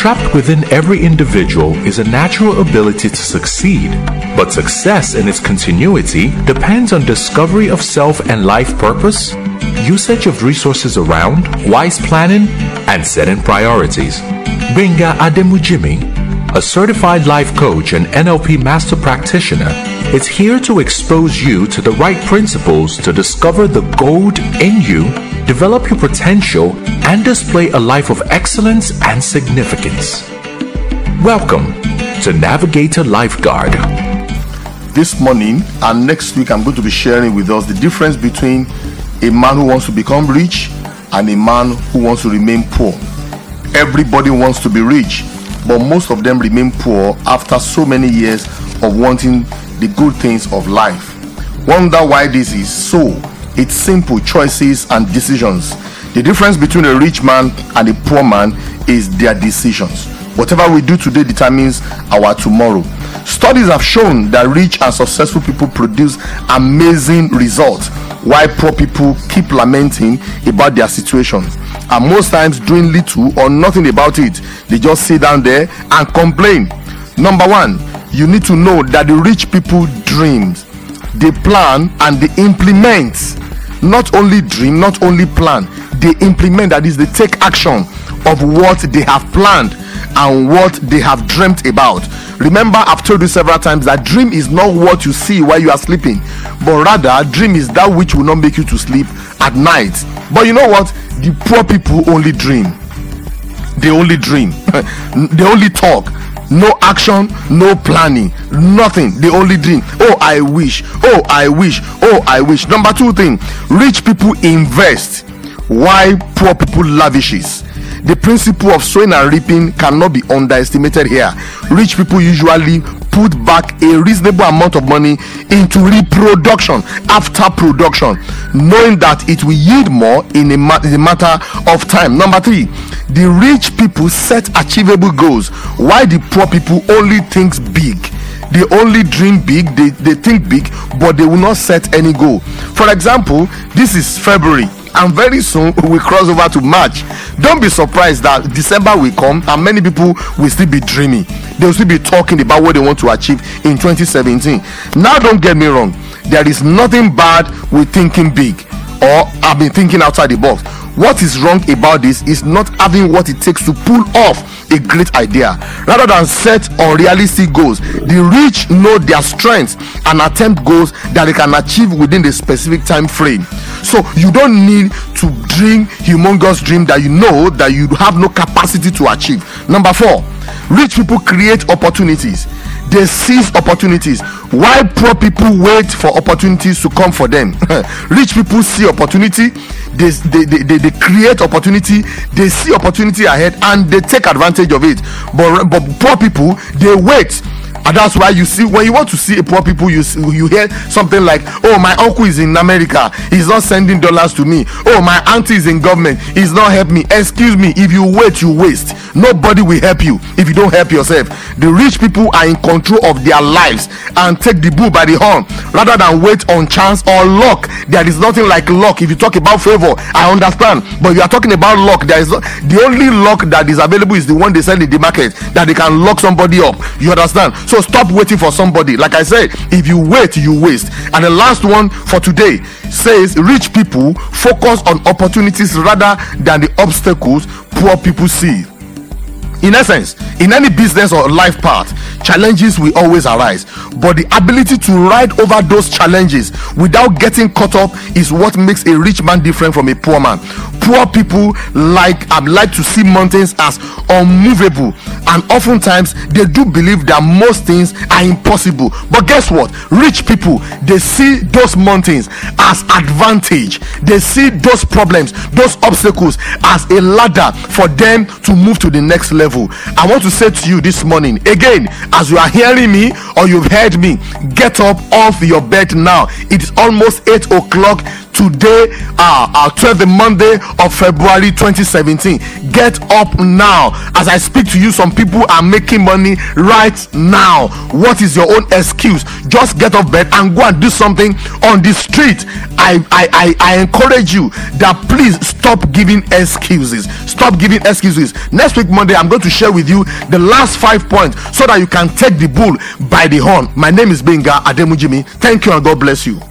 Trapped within every individual is a natural ability to succeed, but success in its continuity depends on discovery of self and life purpose, usage of resources around, wise planning, and setting priorities. Benga Ademujimi, a certified life coach and NLP master practitioner, is here to expose you to the right principles to discover the gold in you, develop your potential, and display a life of excellence and significance. Welcome to Navigator Lifeguard. This morning and next week, I'm going to be sharing with us the difference between a man who wants to become rich and a man who wants to remain poor. Everybody wants to be rich, but most of them remain poor after so many years of wanting the good things of life. Wonder why this is so? It's simple choices and decisions. The difference between a rich man and a poor man is their decisions. Whatever we do today determines our tomorrow. Studies have shown that rich and successful people produce amazing results, while poor people keep lamenting about their situations and most times doing little or nothing about it. They just sit down there and complain. Number one, you need to know that the rich people dreams, they plan and they implement. Not only dream, not only plan, they implement. That is, they take action of what they have planned and what they have dreamt about. Remember, I've told you several times that dream is not what you see while you are sleeping, but rather, dream is that which will not make you to sleep at night. But you know what? The poor people only dream. They only dream. they only talk. No action, no planning, nothing. They only dream. Oh, I wish. Oh, I wish. Oh, I wish. Number two thing rich people invest, why poor people lavishes the principle of sowing and reaping cannot be underestimated here. Rich people usually put back a reasonable amount of money into reproduction after production, knowing that it will yield more in a, ma- in a matter of time. Number three, the rich people set achievable goals, while the poor people only think big. They only dream big they, they think big but they will not set any goal. For example this is february and very soon we cross over to march. Don't be surprised that december will come and many people will still be dreaming. They will still be talking about what they want to achieve in 2017 now don't get me wrong. There is nothing bad with thinking big or i've been thinking outside the box what is wrong about this is not having what it takes to pull off a great idea. Rather than set unrealistic goals the rich know their strengths and attempt goals that they can achieve within the specific time frame. So you don't need to dream humongous dream that you know that you have no capacity to achieve. Number four rich people create opportunities they seize opportunities. While poor people wait for opportunities to come for them? Rich people see opportunity they, they, they, they, they create opportunity they see opportunity ahead and they take advantage of it. But but poor people they wait and that's why you see when you want to see a poor people you you hear something like oh my uncle is in america. He's not sending dollars to me. Oh my auntie is in government. He's not help me. Excuse me. If you wait you waste. Nobody will help you if you don't help yourself. The rich people are in control of their lives and take the bull by the horn. Rather than wait on chance or luck there is nothing like luck. If you talk about favor i understand. But you are talking about luck there is the only luck that is available is the one they sell in the market that they can lock somebody up. You understand so stop waiting for somebody. Like i said if you wait you waste. And the last one for today says rich people focus on opportunities rather than the obstacles poor people see. In essence in any business or life path challenges will always arise. But the ability to ride over those challenges without getting caught up is what makes a rich man different from a poor man poor people like um, like to see mountains as unmovable. And oftentimes they do believe that most things are impossible. But guess what? Rich people they see those mountains as advantage. They see those problems those obstacles as a ladder for them to move to the next level. I want to say to you this morning again as you are hearing me or you've heard me get up off your bed now. It is almost 8 o'clock today uh, uh 12th monday of february 2017 get up now. As i speak to you some people are making money right now. What is your own excuse? Just get off bed and go and do something on the street. I i i, I encourage you that please stop giving excuses. Stop giving excuses. Next week monday i'm going to share with you the last five points so that you can take the bull by the horn. My name is benga ademujimi. Thank you and god bless you